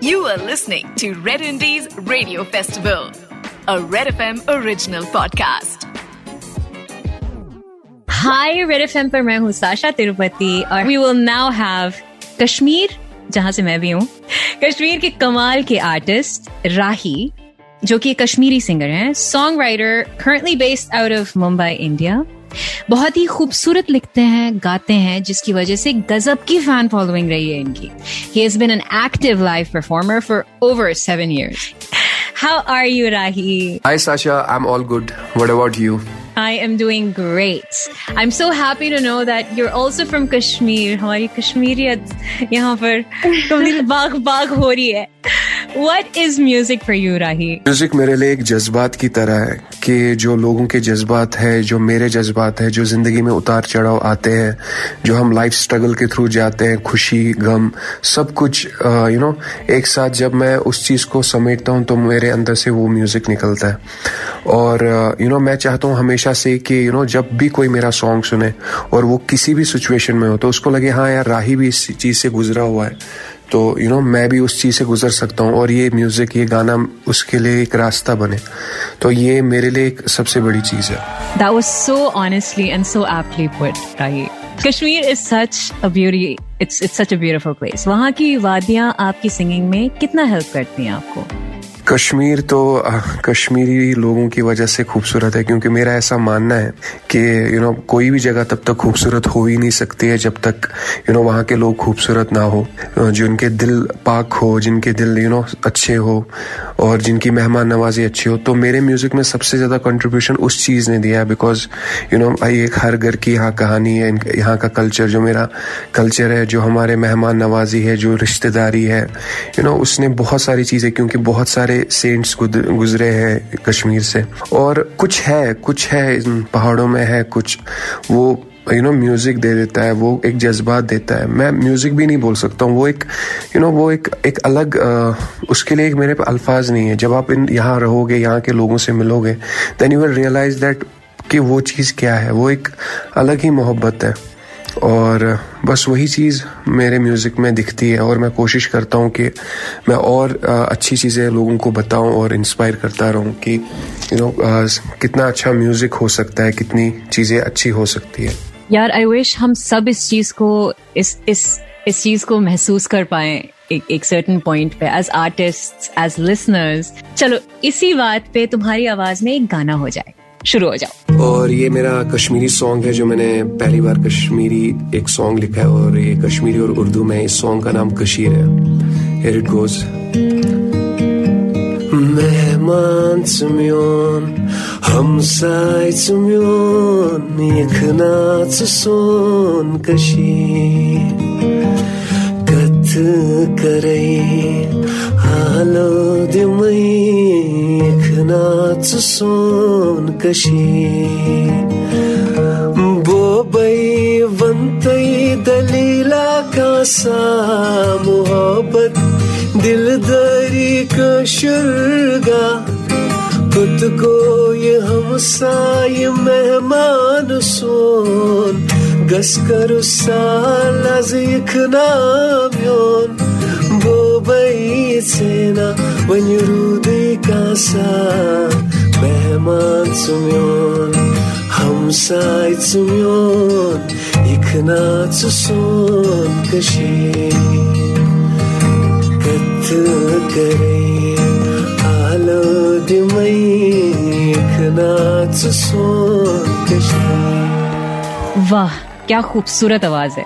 You are listening to Red Indies Radio Festival, a Red FM original podcast. Hi, Red FM पर मैं हूँ Sasha Tirupati और we will now have Kashmir जहां से मैं भी हूँ कश्मीर के कमाल के आर्टिस्ट राही जो कि कश्मीरी सिंगर हैं song writer currently based out of Mumbai India बहुत ही खूबसूरत लिखते हैं गाते हैं जिसकी वजह से गजब की फ़ैन फॉलोइंग रही है इनकी ही has been an active live performer for over seven years how are you Rahi Hi Sasha, I'm all good. What about you? I am doing great. I'm so happy to know that you're also from Kashmir. हमारी कश्मीरियत यहाँ पर बाग बाग हो रही है What is music for you, Rahi? Music मेरे लिए एक जज्बात की तरह है कि जो लोगों के जज्बात है जो मेरे जज्बात है जो ज़िंदगी में उतार चढ़ाव आते हैं जो हम लाइफ स्ट्रगल के थ्रू जाते हैं खुशी गम सब कुछ यू नो एक साथ जब मैं उस चीज़ को समेटता हूँ तो मेरे अंदर से वो म्यूज़िक निकलता है और यू नो मैं चाहता हूँ हमेशा से कि यू नो जब भी कोई मेरा सॉन्ग सुने और वो किसी भी सिचुएशन में हो तो उसको लगे हाँ यार राही भी इस चीज़ से गुजरा हुआ है तो यू you नो know, मैं भी उस चीज़ से गुजर सकता हूँ और ये म्यूज़िक ये गाना उसके लिए एक रास्ता बने तो ये मेरे लिए एक सबसे बड़ी चीज़ है That was so honestly and so aptly put, Rahi. Kashmir is such a beauty. It's it's such a beautiful place. वहाँ की वादियाँ आपकी सिंगिंग में कितना हेल्प करती हैं आपको कश्मीर तो कश्मीरी लोगों की वजह से खूबसूरत है, क्योंकि मेरा ऐसा मानना है कि यू नो कोई भी जगह तब तक खूबसूरत हो ही नहीं सकती है जब तक यू नो वहाँ के लोग खूबसूरत ना हो। जिनके दिल पाक हो, जिनके दिल यू नो अच्छे हो, और जिनकी मेहमान नवाजी अच्छी हो तो मेरे म्यूज़िक में सबसे ज़्यादा कंट्रीब्यूशन उस चीज़ ने दिया है बिकॉज़ यू नो भाई, एक हर घर की यहाँ कहानी है यहाँ का कल्चर जो मेरा कल्चर है, जो हमारे मेहमान नवाजी है, जो रिश्तेदारी है यू नो उसने बहुत सारी चीज़ें, क्योंकि बहुत सारे सेंट्स गुजरे हैं कश्मीर से। और कुछ है कुछ है इन पहाड़ों में है कुछ वो यू नो म्यूज़िक दे देता है वो एक जज्बात देता है। मैं म्यूज़िक भी नहीं बोल सकता हूँ वो एक यू you नो know, वो एक एक अलग अ, उसके लिए एक मेरे पे अल्फाज नहीं है। जब आप इन यहाँ रहोगे यहाँ के लोगों से मिलोगे then you will realise that कि वो चीज़ क्या है? वो एक अलग ही मोहब्बत है। और बस वही चीज़ मेरे म्यूज़िक में दिखती है और मैं कोशिश करता हूँ कि मैं और अच्छी चीज़ें लोगों को बताऊँ और इंस्पायर करता रहूँ कि यू नो कितना अच्छा म्यूज़िक हो सकता है, कितनी चीज़ें अच्छी हो सकती है। यार आई विश हम सब इस चीज़ को, इस इस इस चीज़ को महसूस कर पाए एक एक सर्टन पॉइंट पे एज आर्टिस्ट एज लिसनर्स चलो, इसी बात पे तुम्हारी आवाज़ में एक गाना हो जाए। शुरू हो जाओ। और ये मेरा कश्मीरी सॉन्ग है जो मैंने पहली बार कश्मीरी एक सॉन्ग लिखा है और ये कश्मीरी और उर्दू में इस सॉन्ग का नाम कशीर है Here it goes. मेहमान चुम्योन हमसाय चुम्योन यखना सोन कशीर कथ करै हालो यखना सोन कशीर बोबै वन्तै दलीला का सा मोहब्बत, दिलदारी का शुरगा। खुद को ये हमसाय मेहमान सोन, गस कर सालाज नाम बोबै सेना वन रूदे का सा। मेहमान सुम्योन हमसाय सुम्योन इखना सोन कशीर कथ करे आलो दिमै इखना सोन कशीर वाह, क्या खूबसूरत आवाज़ है।